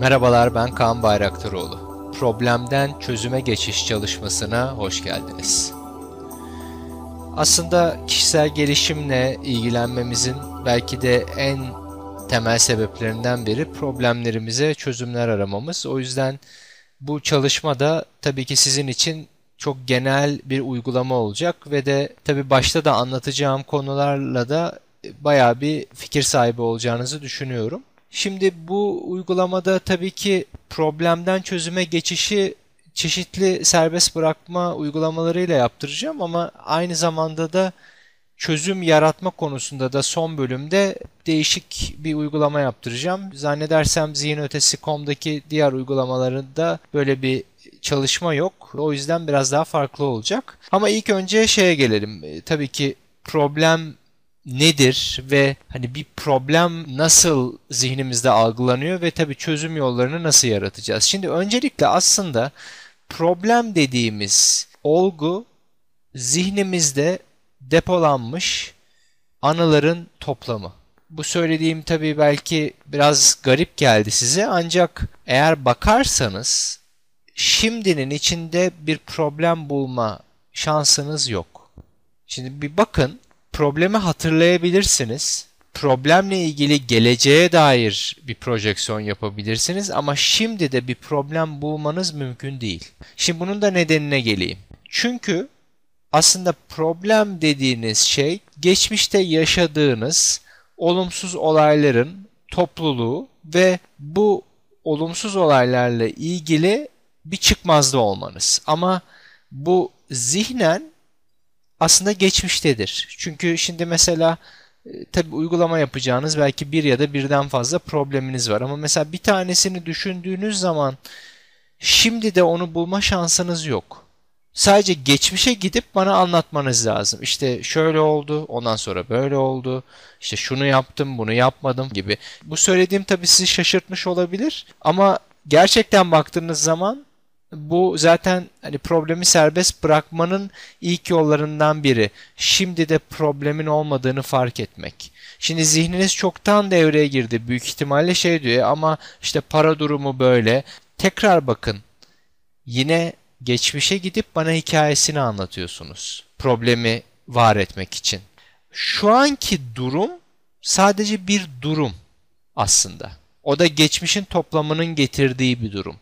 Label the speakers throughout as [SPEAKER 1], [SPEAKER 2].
[SPEAKER 1] Merhabalar ben Kaan Bayraktaroğlu. Problemden çözüme geçiş çalışmasına hoş geldiniz. Aslında kişisel gelişimle ilgilenmemizin belki de en temel sebeplerinden biri problemlerimize çözümler aramamız. O yüzden bu çalışma da tabii ki sizin için çok genel bir uygulama olacak ve de tabii başta da anlatacağım konularla da bayağı bir fikir sahibi olacağınızı düşünüyorum. Şimdi bu uygulamada tabii ki problemden çözüme geçişi çeşitli serbest bırakma uygulamalarıyla yaptıracağım ama aynı zamanda da çözüm yaratma konusunda da son bölümde değişik bir uygulama yaptıracağım. Zannedersem zihinötesi.com'daki diğer uygulamalarında böyle bir çalışma yok. O yüzden biraz daha farklı olacak. Ama ilk önce şeye gelelim. Tabii ki problem nedir ve hani bir problem nasıl zihnimizde algılanıyor ve tabii çözüm yollarını nasıl yaratacağız? Şimdi öncelikle aslında problem dediğimiz olgu zihnimizde depolanmış anıların toplamı. Bu söylediğim tabii belki biraz garip geldi size ancak eğer bakarsanız şimdinin içinde bir problem bulma şansınız yok. Şimdi bir bakın problemi hatırlayabilirsiniz. Problemle ilgili geleceğe dair bir projeksiyon yapabilirsiniz ama şimdi de bir problem bulmanız mümkün değil. Şimdi bunun da nedenine geleyim. Çünkü aslında problem dediğiniz şey geçmişte yaşadığınız olumsuz olayların topluluğu ve bu olumsuz olaylarla ilgili bir çıkmazda olmanız. Ama bu zihnen aslında geçmiştedir. Çünkü şimdi mesela e, tabi uygulama yapacağınız belki bir ya da birden fazla probleminiz var. Ama mesela bir tanesini düşündüğünüz zaman şimdi de onu bulma şansınız yok. Sadece geçmişe gidip bana anlatmanız lazım. İşte şöyle oldu, ondan sonra böyle oldu. İşte şunu yaptım, bunu yapmadım gibi. Bu söylediğim tabii sizi şaşırtmış olabilir ama gerçekten baktığınız zaman bu zaten hani problemi serbest bırakmanın ilk yollarından biri. Şimdi de problemin olmadığını fark etmek. Şimdi zihniniz çoktan devreye girdi. Büyük ihtimalle şey diyor ama işte para durumu böyle. Tekrar bakın. Yine geçmişe gidip bana hikayesini anlatıyorsunuz. Problemi var etmek için. Şu anki durum sadece bir durum aslında. O da geçmişin toplamının getirdiği bir durum.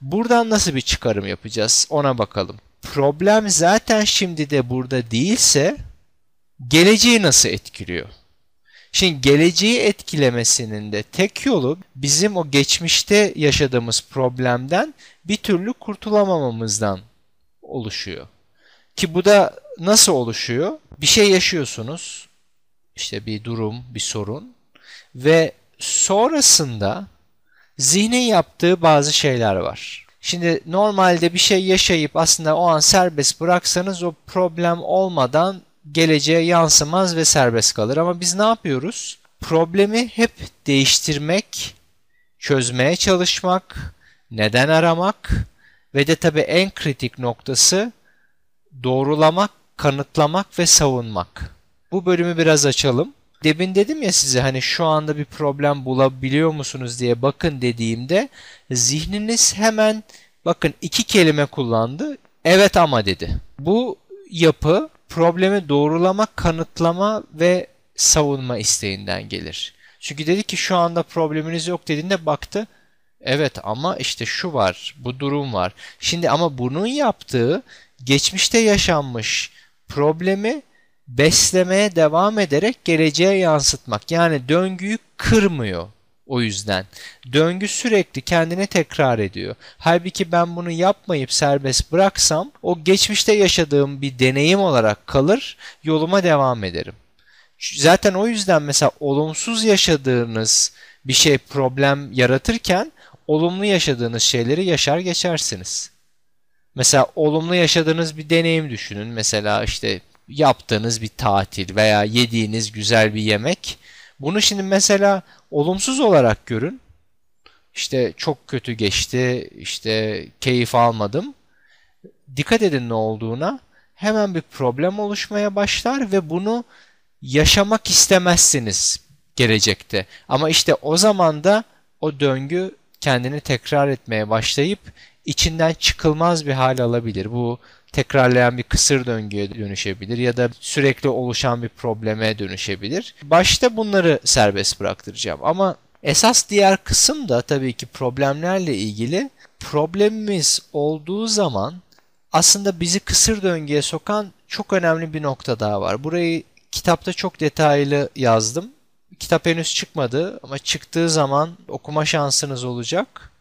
[SPEAKER 1] Buradan nasıl bir çıkarım yapacağız ona bakalım. Problem zaten şimdi de burada değilse geleceği nasıl etkiliyor? Şimdi geleceği etkilemesinin de tek yolu bizim o geçmişte yaşadığımız problemden bir türlü kurtulamamamızdan oluşuyor. Ki bu da nasıl oluşuyor? Bir şey yaşıyorsunuz. İşte bir durum, bir sorun ve sonrasında zihnin yaptığı bazı şeyler var. Şimdi normalde bir şey yaşayıp aslında o an serbest bıraksanız o problem olmadan geleceğe yansımaz ve serbest kalır. Ama biz ne yapıyoruz? Problemi hep değiştirmek, çözmeye çalışmak, neden aramak ve de tabii en kritik noktası doğrulamak, kanıtlamak ve savunmak. Bu bölümü biraz açalım. Demin dedim ya size hani şu anda bir problem bulabiliyor musunuz diye bakın dediğimde zihniniz hemen bakın iki kelime kullandı. Evet ama dedi. Bu yapı problemi doğrulama, kanıtlama ve savunma isteğinden gelir. Çünkü dedi ki şu anda probleminiz yok dediğinde baktı. Evet ama işte şu var, bu durum var. Şimdi ama bunun yaptığı geçmişte yaşanmış problemi beslemeye devam ederek geleceğe yansıtmak. Yani döngüyü kırmıyor o yüzden. Döngü sürekli kendini tekrar ediyor. Halbuki ben bunu yapmayıp serbest bıraksam o geçmişte yaşadığım bir deneyim olarak kalır, yoluma devam ederim. Zaten o yüzden mesela olumsuz yaşadığınız bir şey problem yaratırken olumlu yaşadığınız şeyleri yaşar geçersiniz. Mesela olumlu yaşadığınız bir deneyim düşünün. Mesela işte yaptığınız bir tatil veya yediğiniz güzel bir yemek. Bunu şimdi mesela olumsuz olarak görün. İşte çok kötü geçti, işte keyif almadım. Dikkat edin ne olduğuna. Hemen bir problem oluşmaya başlar ve bunu yaşamak istemezsiniz gelecekte. Ama işte o zaman da o döngü kendini tekrar etmeye başlayıp içinden çıkılmaz bir hal alabilir. Bu tekrarlayan bir kısır döngüye dönüşebilir ya da sürekli oluşan bir probleme dönüşebilir. Başta bunları serbest bıraktıracağım ama esas diğer kısım da tabii ki problemlerle ilgili problemimiz olduğu zaman aslında bizi kısır döngüye sokan çok önemli bir nokta daha var. Burayı kitapta çok detaylı yazdım. Kitap henüz çıkmadı ama çıktığı zaman okuma şansınız olacak.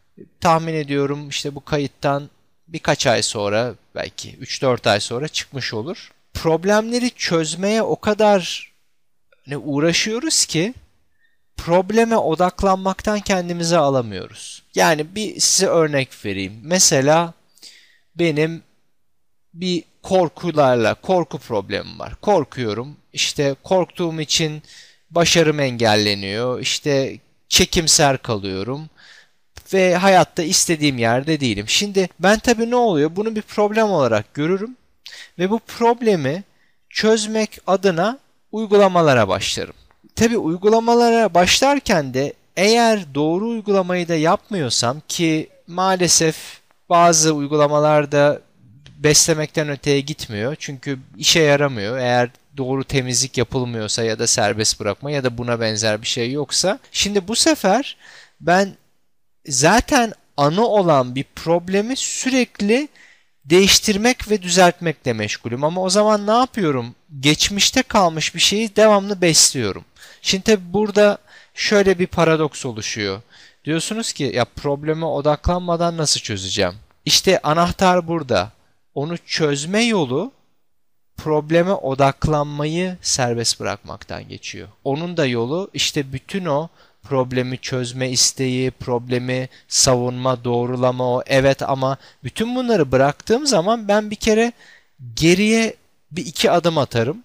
[SPEAKER 1] Tahmin ediyorum işte bu kayıttan birkaç ay sonra belki 3-4 ay sonra çıkmış olur. Problemleri çözmeye o kadar ne uğraşıyoruz ki probleme odaklanmaktan kendimizi alamıyoruz. Yani bir size örnek vereyim. Mesela benim bir korkularla, korku problemim var. Korkuyorum. İşte korktuğum için başarım engelleniyor. İşte çekimser kalıyorum ve hayatta istediğim yerde değilim. Şimdi ben tabii ne oluyor? Bunu bir problem olarak görürüm ve bu problemi çözmek adına uygulamalara başlarım. Tabii uygulamalara başlarken de eğer doğru uygulamayı da yapmıyorsam ki maalesef bazı uygulamalarda beslemekten öteye gitmiyor. Çünkü işe yaramıyor. Eğer doğru temizlik yapılmıyorsa ya da serbest bırakma ya da buna benzer bir şey yoksa. Şimdi bu sefer ben zaten anı olan bir problemi sürekli değiştirmek ve düzeltmekle meşgulüm. Ama o zaman ne yapıyorum? Geçmişte kalmış bir şeyi devamlı besliyorum. Şimdi tabi burada şöyle bir paradoks oluşuyor. Diyorsunuz ki ya probleme odaklanmadan nasıl çözeceğim? İşte anahtar burada. Onu çözme yolu probleme odaklanmayı serbest bırakmaktan geçiyor. Onun da yolu işte bütün o problemi çözme isteği, problemi savunma, doğrulama o evet ama bütün bunları bıraktığım zaman ben bir kere geriye bir iki adım atarım.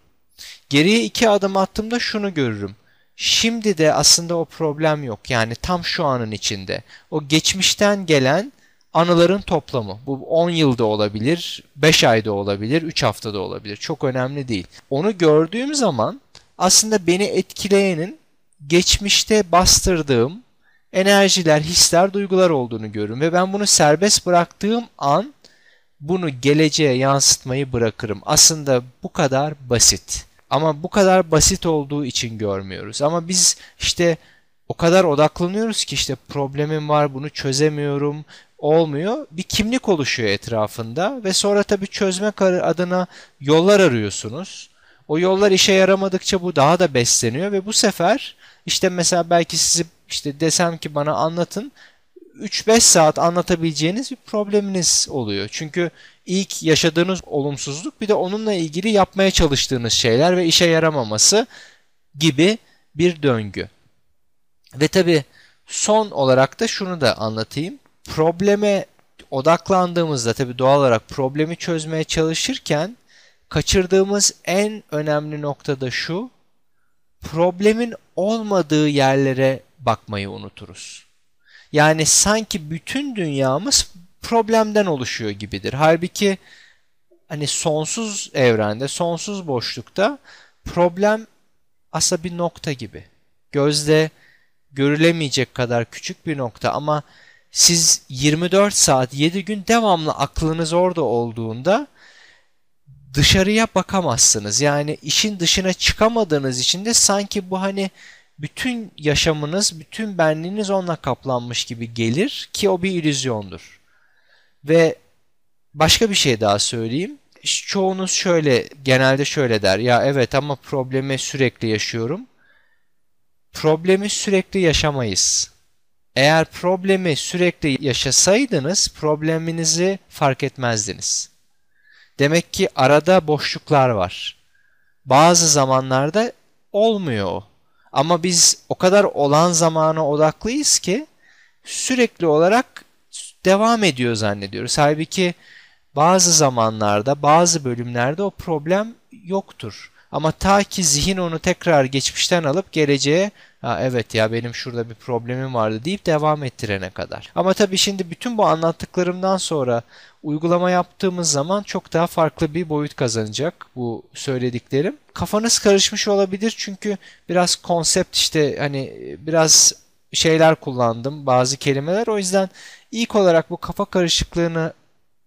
[SPEAKER 1] Geriye iki adım attığımda şunu görürüm. Şimdi de aslında o problem yok. Yani tam şu anın içinde. O geçmişten gelen anıların toplamı. Bu 10 yılda olabilir, 5 ayda olabilir, 3 haftada olabilir. Çok önemli değil. Onu gördüğüm zaman aslında beni etkileyenin geçmişte bastırdığım enerjiler, hisler, duygular olduğunu görürüm ve ben bunu serbest bıraktığım an bunu geleceğe yansıtmayı bırakırım. Aslında bu kadar basit. Ama bu kadar basit olduğu için görmüyoruz. Ama biz işte o kadar odaklanıyoruz ki işte problemim var, bunu çözemiyorum, olmuyor. Bir kimlik oluşuyor etrafında ve sonra tabii çözmek adına yollar arıyorsunuz. O yollar işe yaramadıkça bu daha da besleniyor ve bu sefer işte mesela belki sizi işte desem ki bana anlatın 3-5 saat anlatabileceğiniz bir probleminiz oluyor. Çünkü ilk yaşadığınız olumsuzluk bir de onunla ilgili yapmaya çalıştığınız şeyler ve işe yaramaması gibi bir döngü. Ve tabi son olarak da şunu da anlatayım. Probleme odaklandığımızda tabi doğal olarak problemi çözmeye çalışırken kaçırdığımız en önemli nokta da şu problemin olmadığı yerlere bakmayı unuturuz. Yani sanki bütün dünyamız problemden oluşuyor gibidir. Halbuki hani sonsuz evrende, sonsuz boşlukta problem aslında bir nokta gibi. Gözde görülemeyecek kadar küçük bir nokta ama siz 24 saat 7 gün devamlı aklınız orada olduğunda dışarıya bakamazsınız. Yani işin dışına çıkamadığınız için de sanki bu hani bütün yaşamınız, bütün benliğiniz onunla kaplanmış gibi gelir ki o bir illüzyondur. Ve başka bir şey daha söyleyeyim. Çoğunuz şöyle, genelde şöyle der. Ya evet ama problemi sürekli yaşıyorum. Problemi sürekli yaşamayız. Eğer problemi sürekli yaşasaydınız probleminizi fark etmezdiniz. Demek ki arada boşluklar var. Bazı zamanlarda olmuyor o. Ama biz o kadar olan zamana odaklıyız ki sürekli olarak devam ediyor zannediyoruz. Halbuki bazı zamanlarda, bazı bölümlerde o problem yoktur. Ama ta ki zihin onu tekrar geçmişten alıp geleceğe ha evet ya benim şurada bir problemim vardı deyip devam ettirene kadar. Ama tabii şimdi bütün bu anlattıklarımdan sonra uygulama yaptığımız zaman çok daha farklı bir boyut kazanacak bu söylediklerim. Kafanız karışmış olabilir çünkü biraz konsept işte hani biraz şeyler kullandım, bazı kelimeler. O yüzden ilk olarak bu kafa karışıklığını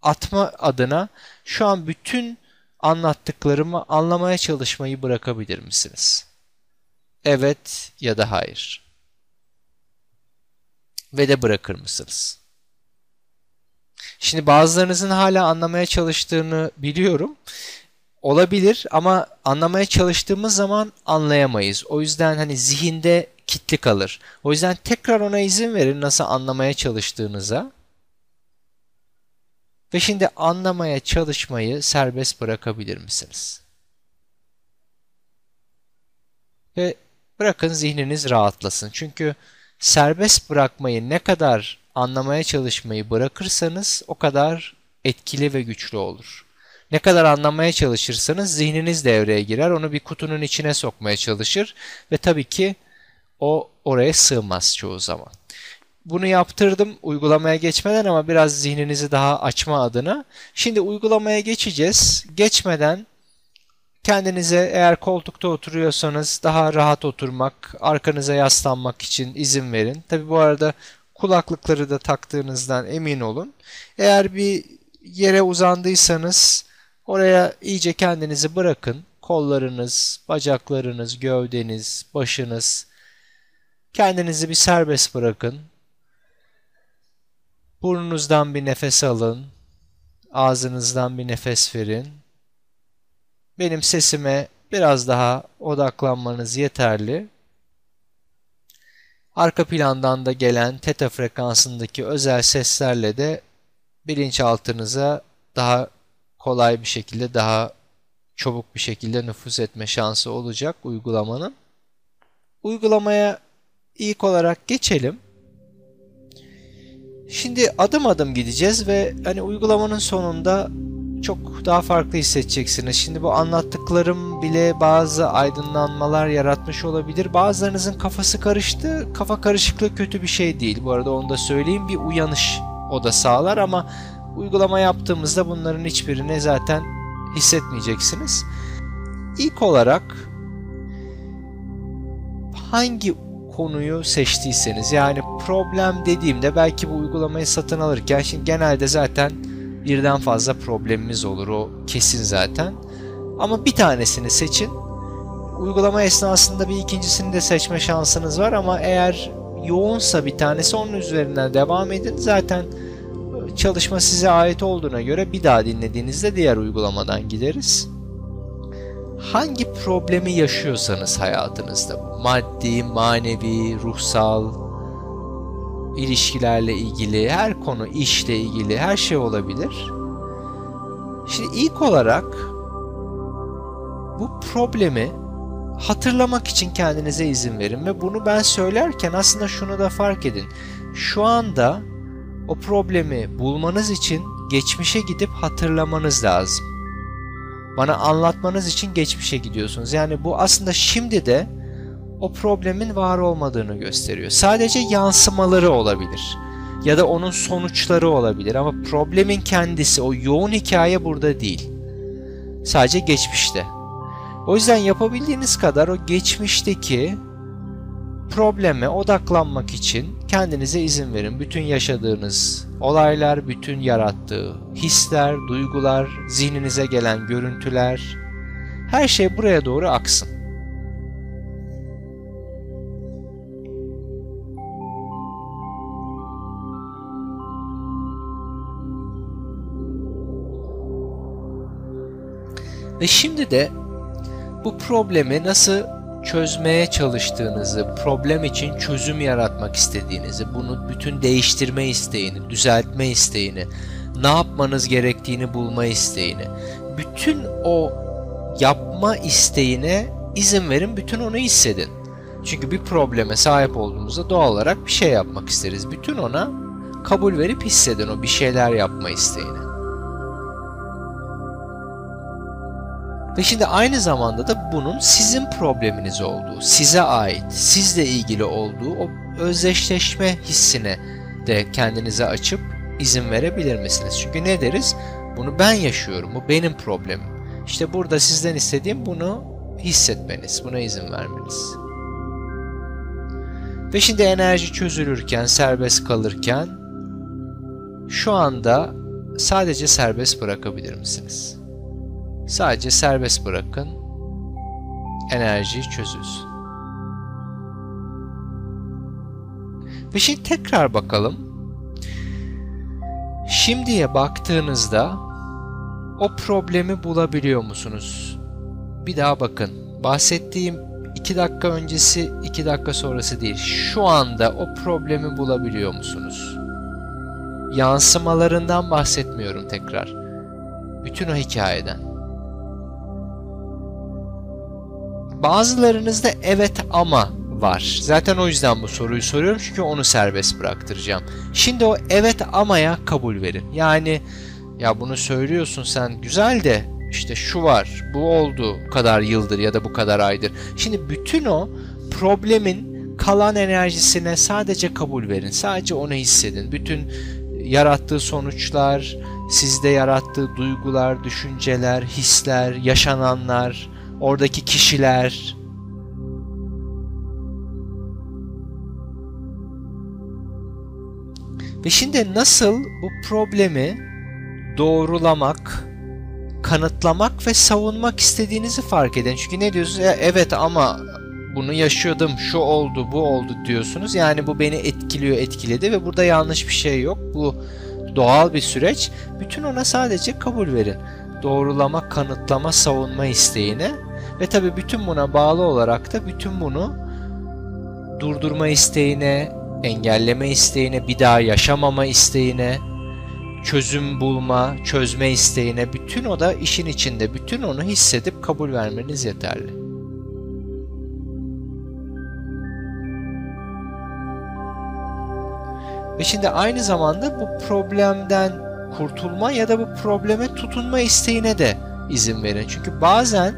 [SPEAKER 1] atma adına şu an bütün anlattıklarımı anlamaya çalışmayı bırakabilir misiniz? Evet ya da hayır. Ve de bırakır mısınız? Şimdi bazılarınızın hala anlamaya çalıştığını biliyorum. Olabilir ama anlamaya çalıştığımız zaman anlayamayız. O yüzden hani zihinde kitli kalır. O yüzden tekrar ona izin verin nasıl anlamaya çalıştığınıza. Ve şimdi anlamaya çalışmayı serbest bırakabilir misiniz? Ve bırakın zihniniz rahatlasın. Çünkü serbest bırakmayı ne kadar anlamaya çalışmayı bırakırsanız o kadar etkili ve güçlü olur. Ne kadar anlamaya çalışırsanız zihniniz devreye girer. Onu bir kutunun içine sokmaya çalışır ve tabii ki o oraya sığmaz çoğu zaman. Bunu yaptırdım uygulamaya geçmeden ama biraz zihninizi daha açma adına. Şimdi uygulamaya geçeceğiz. Geçmeden kendinize eğer koltukta oturuyorsanız daha rahat oturmak, arkanıza yaslanmak için izin verin. Tabi bu arada kulaklıkları da taktığınızdan emin olun. Eğer bir yere uzandıysanız oraya iyice kendinizi bırakın. Kollarınız, bacaklarınız, gövdeniz, başınız kendinizi bir serbest bırakın. Burnunuzdan bir nefes alın. Ağzınızdan bir nefes verin. Benim sesime biraz daha odaklanmanız yeterli. Arka plandan da gelen teta frekansındaki özel seslerle de bilinçaltınıza daha kolay bir şekilde, daha çabuk bir şekilde nüfuz etme şansı olacak uygulamanın. Uygulamaya ilk olarak geçelim. Şimdi adım adım gideceğiz ve hani uygulamanın sonunda çok daha farklı hissedeceksiniz. Şimdi bu anlattıklarım bile bazı aydınlanmalar yaratmış olabilir. Bazılarınızın kafası karıştı. Kafa karışıklığı kötü bir şey değil. Bu arada onu da söyleyeyim. Bir uyanış o da sağlar ama uygulama yaptığımızda bunların hiçbirini zaten hissetmeyeceksiniz. İlk olarak hangi konuyu seçtiyseniz yani problem dediğimde belki bu uygulamayı satın alırken şimdi genelde zaten birden fazla problemimiz olur o kesin zaten. Ama bir tanesini seçin. Uygulama esnasında bir ikincisini de seçme şansınız var ama eğer yoğunsa bir tanesi onun üzerinden devam edin. Zaten çalışma size ait olduğuna göre bir daha dinlediğinizde diğer uygulamadan gideriz. Hangi problemi yaşıyorsanız hayatınızda maddi, manevi, ruhsal, ilişkilerle ilgili, her konu işle ilgili her şey olabilir. Şimdi ilk olarak bu problemi hatırlamak için kendinize izin verin ve bunu ben söylerken aslında şunu da fark edin. Şu anda o problemi bulmanız için geçmişe gidip hatırlamanız lazım. Bana anlatmanız için geçmişe gidiyorsunuz. Yani bu aslında şimdi de o problemin var olmadığını gösteriyor. Sadece yansımaları olabilir ya da onun sonuçları olabilir ama problemin kendisi o yoğun hikaye burada değil. Sadece geçmişte. O yüzden yapabildiğiniz kadar o geçmişteki probleme odaklanmak için kendinize izin verin. Bütün yaşadığınız olaylar, bütün yarattığı hisler, duygular, zihninize gelen görüntüler, her şey buraya doğru aksın. Ve şimdi de bu problemi nasıl çözmeye çalıştığınızı, problem için çözüm yaratmak istediğinizi, bunu bütün değiştirme isteğini, düzeltme isteğini, ne yapmanız gerektiğini bulma isteğini, bütün o yapma isteğine izin verin, bütün onu hissedin. Çünkü bir probleme sahip olduğumuzda doğal olarak bir şey yapmak isteriz. Bütün ona kabul verip hissedin o bir şeyler yapma isteğini. Ve şimdi aynı zamanda da bunun sizin probleminiz olduğu, size ait, sizle ilgili olduğu o özdeşleşme hissine de kendinize açıp izin verebilir misiniz? Çünkü ne deriz? Bunu ben yaşıyorum, bu benim problemim. İşte burada sizden istediğim bunu hissetmeniz, buna izin vermeniz. Ve şimdi enerji çözülürken, serbest kalırken şu anda sadece serbest bırakabilir misiniz? Sadece serbest bırakın. Enerji çözülsün. Ve şimdi tekrar bakalım. Şimdiye baktığınızda o problemi bulabiliyor musunuz? Bir daha bakın. Bahsettiğim 2 dakika öncesi, 2 dakika sonrası değil. Şu anda o problemi bulabiliyor musunuz? Yansımalarından bahsetmiyorum tekrar. Bütün o hikayeden. Bazılarınızda evet ama var. Zaten o yüzden bu soruyu soruyorum çünkü onu serbest bıraktıracağım. Şimdi o evet amaya kabul verin. Yani ya bunu söylüyorsun sen güzel de işte şu var, bu oldu kadar yıldır ya da bu kadar aydır. Şimdi bütün o problemin kalan enerjisine sadece kabul verin. Sadece onu hissedin. Bütün yarattığı sonuçlar, sizde yarattığı duygular, düşünceler, hisler, yaşananlar, oradaki kişiler, Ve şimdi nasıl bu problemi doğrulamak, kanıtlamak ve savunmak istediğinizi fark edin. Çünkü ne diyorsunuz? Ya evet ama bunu yaşıyordum, şu oldu, bu oldu diyorsunuz. Yani bu beni etkiliyor, etkiledi ve burada yanlış bir şey yok. Bu doğal bir süreç. Bütün ona sadece kabul verin. Doğrulama, kanıtlama, savunma isteğine ve tabii bütün buna bağlı olarak da bütün bunu durdurma isteğine, engelleme isteğine, bir daha yaşamama isteğine, çözüm bulma, çözme isteğine, bütün o da işin içinde, bütün onu hissedip kabul vermeniz yeterli. Ve şimdi aynı zamanda bu problemden kurtulma ya da bu probleme tutunma isteğine de izin verin. Çünkü bazen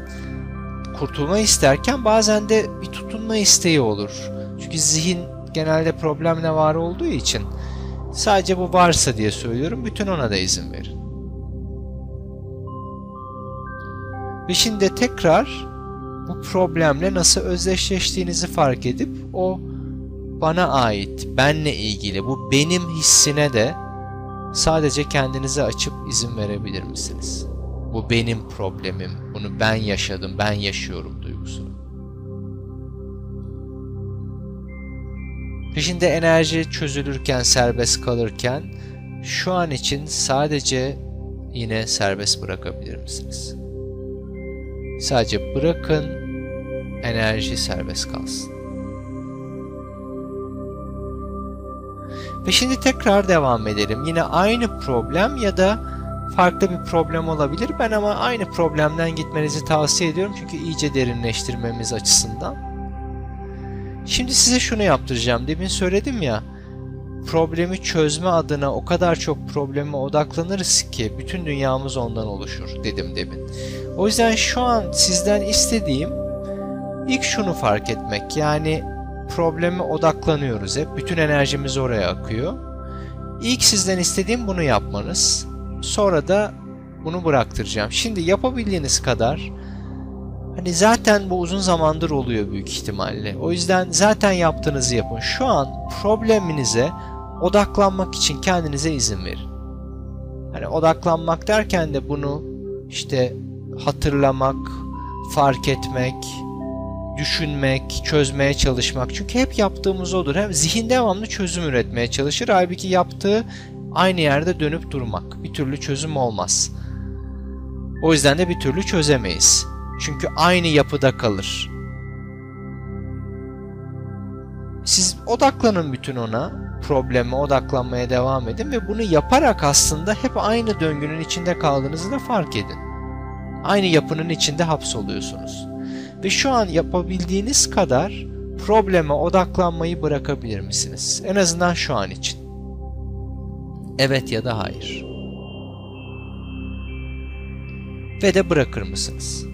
[SPEAKER 1] kurtulma isterken bazen de bir tutunma isteği olur. Çünkü zihin genelde problemle var olduğu için sadece bu varsa diye söylüyorum. Bütün ona da izin verin. Ve şimdi tekrar bu problemle nasıl özdeşleştiğinizi fark edip o bana ait, benle ilgili bu benim hissine de sadece kendinize açıp izin verebilir misiniz? Bu benim problemim, bunu ben yaşadım, ben yaşıyorum duygusunu. Peşinde enerji çözülürken, serbest kalırken şu an için sadece yine serbest bırakabilir misiniz? Sadece bırakın, enerji serbest kalsın. Ve şimdi tekrar devam edelim. Yine aynı problem ya da farklı bir problem olabilir. Ben ama aynı problemden gitmenizi tavsiye ediyorum çünkü iyice derinleştirmemiz açısından. Şimdi size şunu yaptıracağım. Demin söyledim ya. Problemi çözme adına o kadar çok probleme odaklanırız ki bütün dünyamız ondan oluşur dedim demin. O yüzden şu an sizden istediğim ilk şunu fark etmek. Yani probleme odaklanıyoruz hep. Bütün enerjimiz oraya akıyor. İlk sizden istediğim bunu yapmanız. Sonra da bunu bıraktıracağım. Şimdi yapabildiğiniz kadar Hani zaten bu uzun zamandır oluyor büyük ihtimalle. O yüzden zaten yaptığınızı yapın. Şu an probleminize odaklanmak için kendinize izin verin. Hani odaklanmak derken de bunu işte hatırlamak, fark etmek, düşünmek, çözmeye çalışmak. Çünkü hep yaptığımız odur. Hem zihin devamlı çözüm üretmeye çalışır. Halbuki yaptığı aynı yerde dönüp durmak. Bir türlü çözüm olmaz. O yüzden de bir türlü çözemeyiz. Çünkü aynı yapıda kalır. Siz odaklanın bütün ona, probleme odaklanmaya devam edin ve bunu yaparak aslında hep aynı döngünün içinde kaldığınızı da fark edin. Aynı yapının içinde hapsoluyorsunuz. Ve şu an yapabildiğiniz kadar probleme odaklanmayı bırakabilir misiniz? En azından şu an için. Evet ya da hayır. Ve de bırakır mısınız?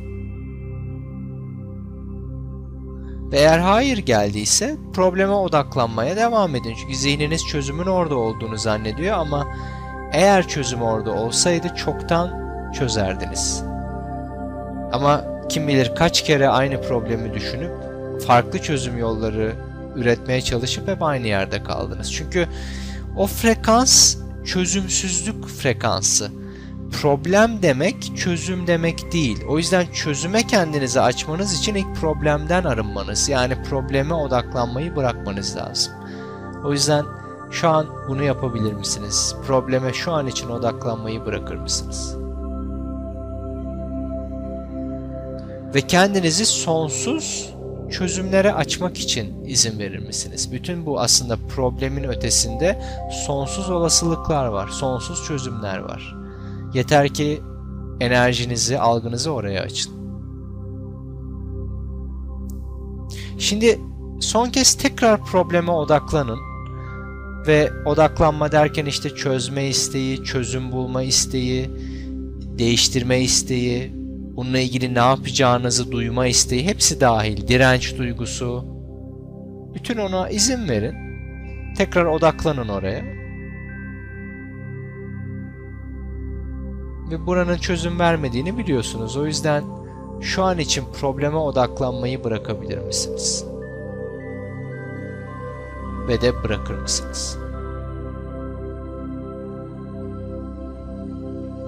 [SPEAKER 1] Ve eğer hayır geldiyse probleme odaklanmaya devam edin. Çünkü zihniniz çözümün orada olduğunu zannediyor ama eğer çözüm orada olsaydı çoktan çözerdiniz. Ama kim bilir kaç kere aynı problemi düşünüp farklı çözüm yolları üretmeye çalışıp hep aynı yerde kaldınız. Çünkü o frekans çözümsüzlük frekansı. Problem demek çözüm demek değil. O yüzden çözüme kendinizi açmanız için ilk problemden arınmanız yani probleme odaklanmayı bırakmanız lazım. O yüzden şu an bunu yapabilir misiniz? Probleme şu an için odaklanmayı bırakır mısınız? Ve kendinizi sonsuz çözümlere açmak için izin verir misiniz? Bütün bu aslında problemin ötesinde sonsuz olasılıklar var, sonsuz çözümler var. Yeter ki enerjinizi, algınızı oraya açın. Şimdi son kez tekrar probleme odaklanın ve odaklanma derken işte çözme isteği, çözüm bulma isteği, değiştirme isteği, bununla ilgili ne yapacağınızı duyma isteği hepsi dahil. Direnç duygusu. Bütün ona izin verin. Tekrar odaklanın oraya. Ve buranın çözüm vermediğini biliyorsunuz. O yüzden şu an için probleme odaklanmayı bırakabilir misiniz? Ve de bırakır mısınız?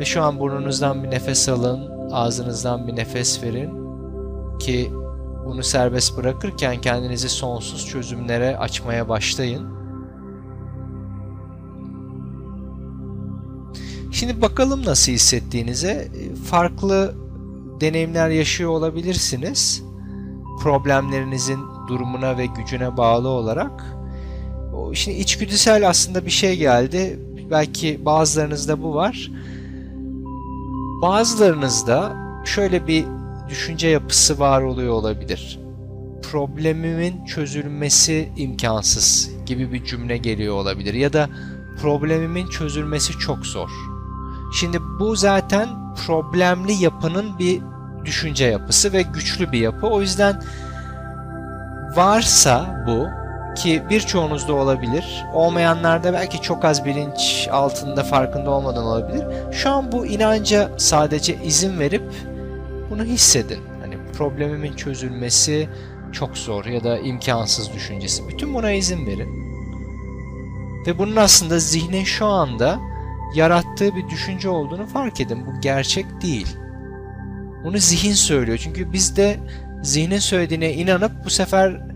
[SPEAKER 1] Ve şu an burnunuzdan bir nefes alın ağzınızdan bir nefes verin ki bunu serbest bırakırken kendinizi sonsuz çözümlere açmaya başlayın. Şimdi bakalım nasıl hissettiğinize. Farklı deneyimler yaşıyor olabilirsiniz. Problemlerinizin durumuna ve gücüne bağlı olarak. Şimdi içgüdüsel aslında bir şey geldi. Belki bazılarınızda bu var. Bazılarınızda şöyle bir düşünce yapısı var oluyor olabilir. Problemimin çözülmesi imkansız gibi bir cümle geliyor olabilir ya da problemimin çözülmesi çok zor. Şimdi bu zaten problemli yapının bir düşünce yapısı ve güçlü bir yapı. O yüzden varsa bu ki birçoğunuzda olabilir. Olmayanlarda belki çok az bilinç altında farkında olmadan olabilir. Şu an bu inanca sadece izin verip bunu hissedin. Hani problemimin çözülmesi çok zor ya da imkansız düşüncesi. Bütün buna izin verin. Ve bunun aslında zihnin şu anda yarattığı bir düşünce olduğunu fark edin. Bu gerçek değil. Bunu zihin söylüyor. Çünkü biz de zihnin söylediğine inanıp bu sefer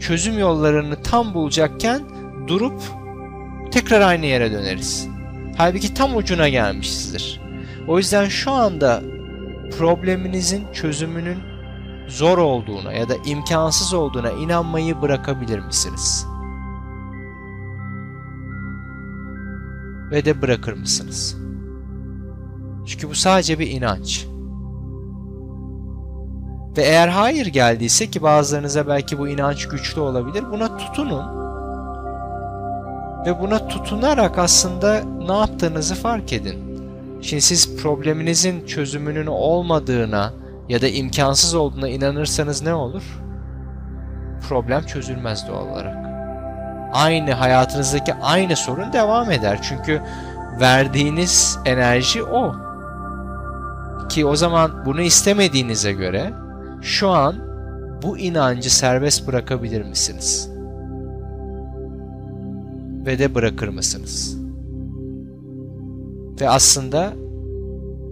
[SPEAKER 1] çözüm yollarını tam bulacakken durup tekrar aynı yere döneriz. Halbuki tam ucuna gelmişizdir. O yüzden şu anda probleminizin çözümünün zor olduğuna ya da imkansız olduğuna inanmayı bırakabilir misiniz? Ve de bırakır mısınız? Çünkü bu sadece bir inanç. Ve eğer hayır geldiyse ki bazılarınıza belki bu inanç güçlü olabilir buna tutunun. Ve buna tutunarak aslında ne yaptığınızı fark edin. Şimdi siz probleminizin çözümünün olmadığına ya da imkansız olduğuna inanırsanız ne olur? Problem çözülmez doğal olarak. Aynı hayatınızdaki aynı sorun devam eder. Çünkü verdiğiniz enerji o. Ki o zaman bunu istemediğinize göre şu an bu inancı serbest bırakabilir misiniz? Ve de bırakır mısınız? Ve aslında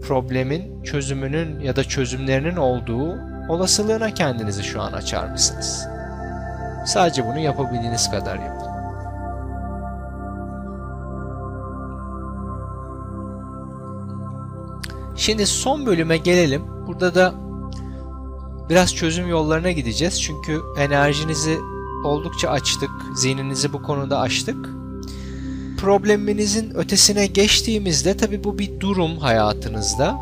[SPEAKER 1] problemin çözümünün ya da çözümlerinin olduğu olasılığına kendinizi şu an açar mısınız? Sadece bunu yapabildiğiniz kadar yapın. Şimdi son bölüme gelelim. Burada da Biraz çözüm yollarına gideceğiz. Çünkü enerjinizi oldukça açtık. Zihninizi bu konuda açtık. Probleminizin ötesine geçtiğimizde tabii bu bir durum hayatınızda.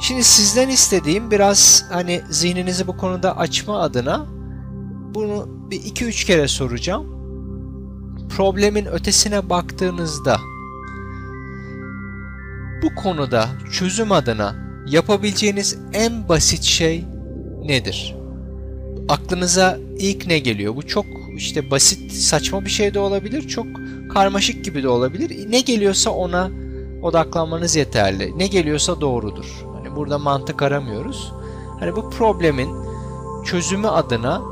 [SPEAKER 1] Şimdi sizden istediğim biraz hani zihninizi bu konuda açma adına bunu bir iki üç kere soracağım. Problemin ötesine baktığınızda bu konuda çözüm adına yapabileceğiniz en basit şey nedir? Aklınıza ilk ne geliyor? Bu çok işte basit, saçma bir şey de olabilir, çok karmaşık gibi de olabilir. Ne geliyorsa ona odaklanmanız yeterli. Ne geliyorsa doğrudur. Hani burada mantık aramıyoruz. Hani bu problemin çözümü adına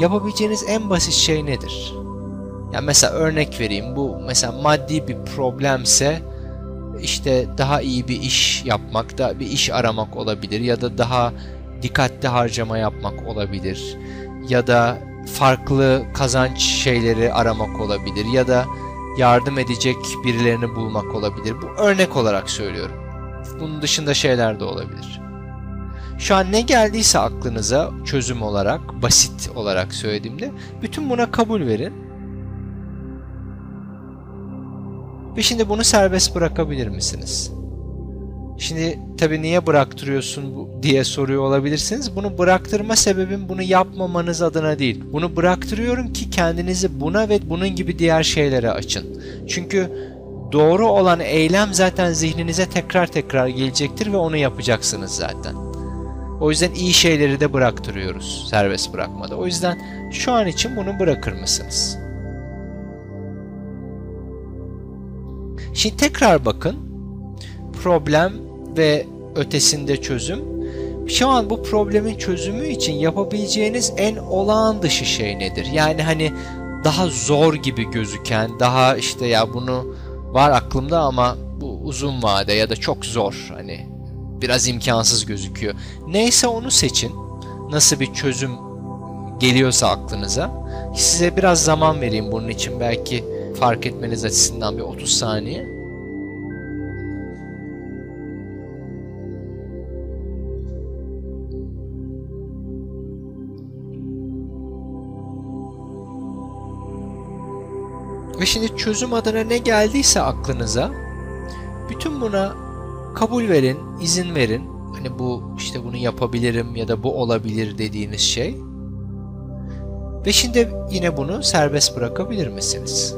[SPEAKER 1] yapabileceğiniz en basit şey nedir? Yani mesela örnek vereyim. Bu mesela maddi bir problemse işte daha iyi bir iş yapmak, da bir iş aramak olabilir ya da daha dikkatli harcama yapmak olabilir ya da farklı kazanç şeyleri aramak olabilir ya da yardım edecek birilerini bulmak olabilir. Bu örnek olarak söylüyorum. Bunun dışında şeyler de olabilir. Şu an ne geldiyse aklınıza çözüm olarak, basit olarak söylediğimde bütün buna kabul verin. Ve şimdi bunu serbest bırakabilir misiniz? Şimdi tabii niye bıraktırıyorsun diye soruyor olabilirsiniz. Bunu bıraktırma sebebim bunu yapmamanız adına değil. Bunu bıraktırıyorum ki kendinizi buna ve bunun gibi diğer şeylere açın. Çünkü doğru olan eylem zaten zihninize tekrar tekrar gelecektir ve onu yapacaksınız zaten. O yüzden iyi şeyleri de bıraktırıyoruz serbest bırakmada. O yüzden şu an için bunu bırakır mısınız? Şimdi tekrar bakın. Problem ve ötesinde çözüm. Şu an bu problemin çözümü için yapabileceğiniz en olağan dışı şey nedir? Yani hani daha zor gibi gözüken, daha işte ya bunu var aklımda ama bu uzun vade ya da çok zor hani biraz imkansız gözüküyor. Neyse onu seçin. Nasıl bir çözüm geliyorsa aklınıza. Size biraz zaman vereyim bunun için belki fark etmeniz açısından bir 30 saniye. Şimdi çözüm adına ne geldiyse aklınıza bütün buna kabul verin, izin verin. Hani bu işte bunu yapabilirim ya da bu olabilir dediğiniz şey. Ve şimdi yine bunu serbest bırakabilir misiniz?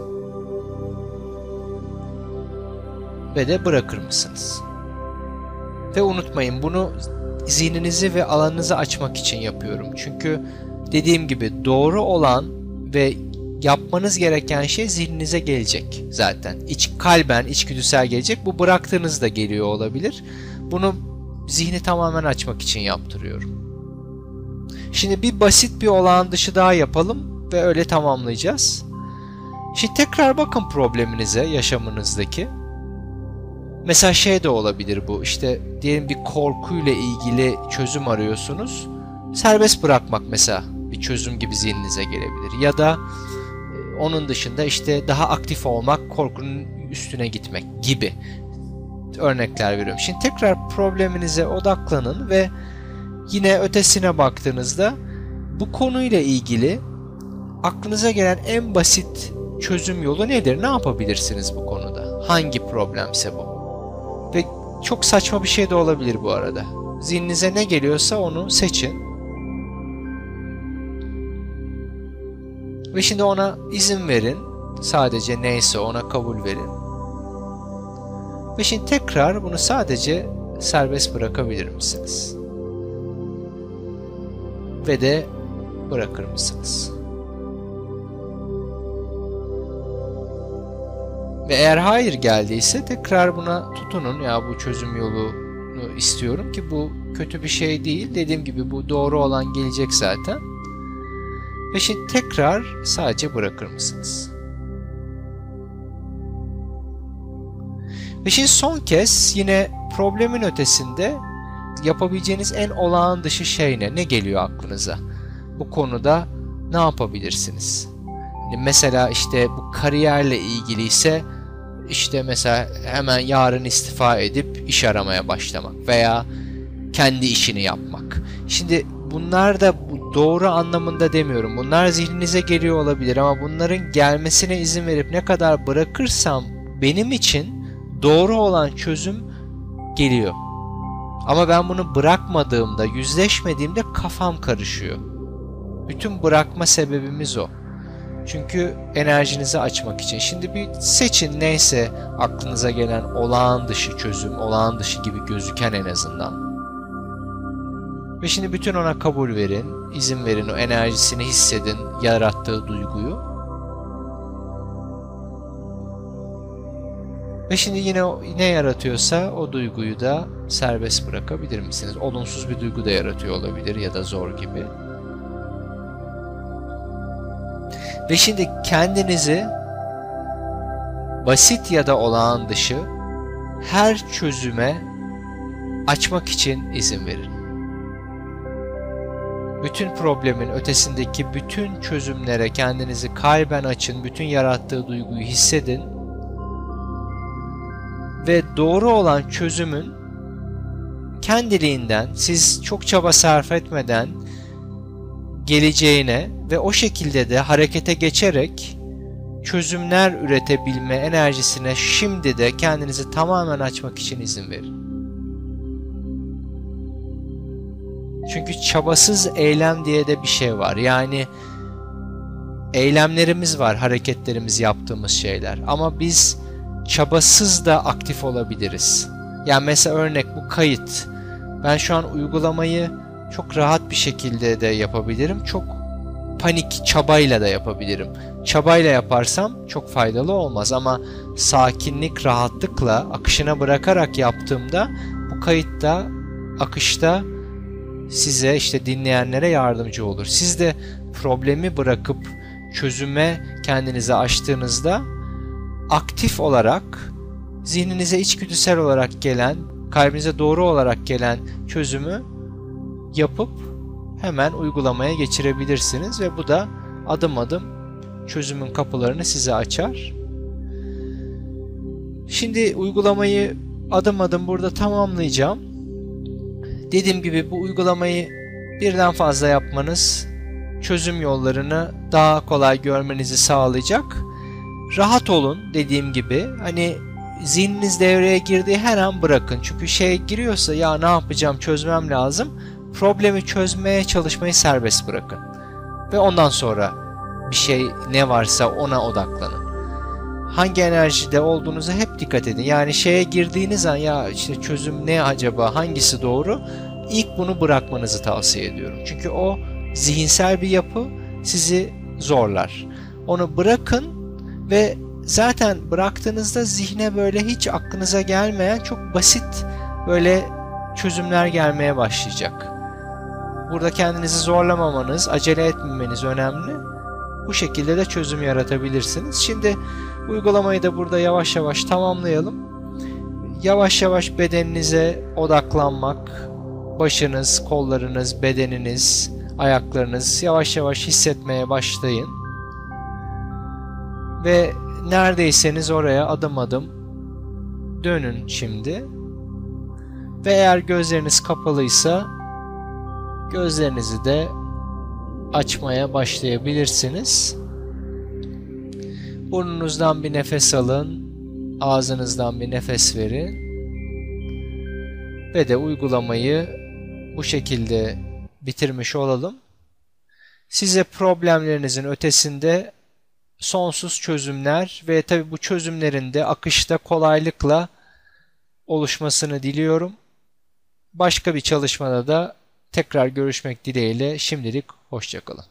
[SPEAKER 1] Ve de bırakır mısınız? Ve unutmayın bunu zihninizi ve alanınızı açmak için yapıyorum. Çünkü dediğim gibi doğru olan ve yapmanız gereken şey zihninize gelecek zaten. İç kalben, içgüdüsel gelecek. Bu bıraktığınızda geliyor olabilir. Bunu zihni tamamen açmak için yaptırıyorum. Şimdi bir basit bir olağan dışı daha yapalım ve öyle tamamlayacağız. Şimdi tekrar bakın probleminize, yaşamınızdaki. Mesela şey de olabilir bu. İşte diyelim bir korkuyla ilgili çözüm arıyorsunuz. Serbest bırakmak mesela bir çözüm gibi zihninize gelebilir. Ya da onun dışında işte daha aktif olmak, korkunun üstüne gitmek gibi örnekler veriyorum. Şimdi tekrar probleminize odaklanın ve yine ötesine baktığınızda bu konuyla ilgili aklınıza gelen en basit çözüm yolu nedir? Ne yapabilirsiniz bu konuda? Hangi problemse bu? Ve çok saçma bir şey de olabilir bu arada. Zihninize ne geliyorsa onu seçin Ve şimdi ona izin verin. Sadece neyse ona kabul verin. Ve şimdi tekrar bunu sadece serbest bırakabilir misiniz? Ve de bırakır mısınız? Ve eğer hayır geldiyse tekrar buna tutunun. Ya bu çözüm yolunu istiyorum ki bu kötü bir şey değil. Dediğim gibi bu doğru olan gelecek zaten. Şimdi tekrar sadece bırakır mısınız? Ve şimdi son kez yine problemin ötesinde yapabileceğiniz en olağan dışı şey ne? Ne geliyor aklınıza? Bu konuda ne yapabilirsiniz? Yani mesela işte bu kariyerle ilgili ise işte mesela hemen yarın istifa edip iş aramaya başlamak veya kendi işini yapmak. Şimdi bunlar da doğru anlamında demiyorum. Bunlar zihninize geliyor olabilir ama bunların gelmesine izin verip ne kadar bırakırsam benim için doğru olan çözüm geliyor. Ama ben bunu bırakmadığımda, yüzleşmediğimde kafam karışıyor. Bütün bırakma sebebimiz o. Çünkü enerjinizi açmak için. Şimdi bir seçin neyse aklınıza gelen olağan dışı çözüm, olağan dışı gibi gözüken en azından. Ve şimdi bütün ona kabul verin, izin verin, o enerjisini hissedin, yarattığı duyguyu. Ve şimdi yine ne yaratıyorsa o duyguyu da serbest bırakabilir misiniz? Olumsuz bir duygu da yaratıyor olabilir ya da zor gibi. Ve şimdi kendinizi basit ya da olağan dışı her çözüme açmak için izin verin. Bütün problemin ötesindeki bütün çözümlere kendinizi kalben açın, bütün yarattığı duyguyu hissedin ve doğru olan çözümün kendiliğinden siz çok çaba sarf etmeden geleceğine ve o şekilde de harekete geçerek çözümler üretebilme enerjisine şimdi de kendinizi tamamen açmak için izin verin. Çünkü çabasız eylem diye de bir şey var. Yani eylemlerimiz var, hareketlerimiz yaptığımız şeyler. Ama biz çabasız da aktif olabiliriz. Yani mesela örnek bu kayıt. Ben şu an uygulamayı çok rahat bir şekilde de yapabilirim. Çok panik çabayla da yapabilirim. Çabayla yaparsam çok faydalı olmaz ama sakinlik, rahatlıkla akışına bırakarak yaptığımda bu kayıtta, akışta size işte dinleyenlere yardımcı olur. Siz de problemi bırakıp çözüme kendinizi açtığınızda aktif olarak zihninize içgüdüsel olarak gelen, kalbinize doğru olarak gelen çözümü yapıp hemen uygulamaya geçirebilirsiniz ve bu da adım adım çözümün kapılarını size açar. Şimdi uygulamayı adım adım burada tamamlayacağım. Dediğim gibi bu uygulamayı birden fazla yapmanız çözüm yollarını daha kolay görmenizi sağlayacak. Rahat olun dediğim gibi. Hani zihniniz devreye girdiği her an bırakın. Çünkü şey giriyorsa ya ne yapacağım çözmem lazım. Problemi çözmeye çalışmayı serbest bırakın. Ve ondan sonra bir şey ne varsa ona odaklanın. Hangi enerjide olduğunuza hep dikkat edin. Yani şeye girdiğiniz an ya işte çözüm ne acaba hangisi doğru? İlk bunu bırakmanızı tavsiye ediyorum. Çünkü o zihinsel bir yapı sizi zorlar. Onu bırakın ve zaten bıraktığınızda zihne böyle hiç aklınıza gelmeyen çok basit böyle çözümler gelmeye başlayacak. Burada kendinizi zorlamamanız, acele etmemeniz önemli. Bu şekilde de çözüm yaratabilirsiniz. Şimdi uygulamayı da burada yavaş yavaş tamamlayalım. Yavaş yavaş bedeninize odaklanmak, başınız, kollarınız, bedeniniz, ayaklarınız yavaş yavaş hissetmeye başlayın. Ve neredeyseniz oraya adım adım dönün şimdi. Ve eğer gözleriniz kapalıysa gözlerinizi de açmaya başlayabilirsiniz. Burnunuzdan bir nefes alın, ağzınızdan bir nefes verin ve de uygulamayı bu şekilde bitirmiş olalım. Size problemlerinizin ötesinde sonsuz çözümler ve tabi bu çözümlerin de akışta kolaylıkla oluşmasını diliyorum. Başka bir çalışmada da tekrar görüşmek dileğiyle şimdilik hoşçakalın.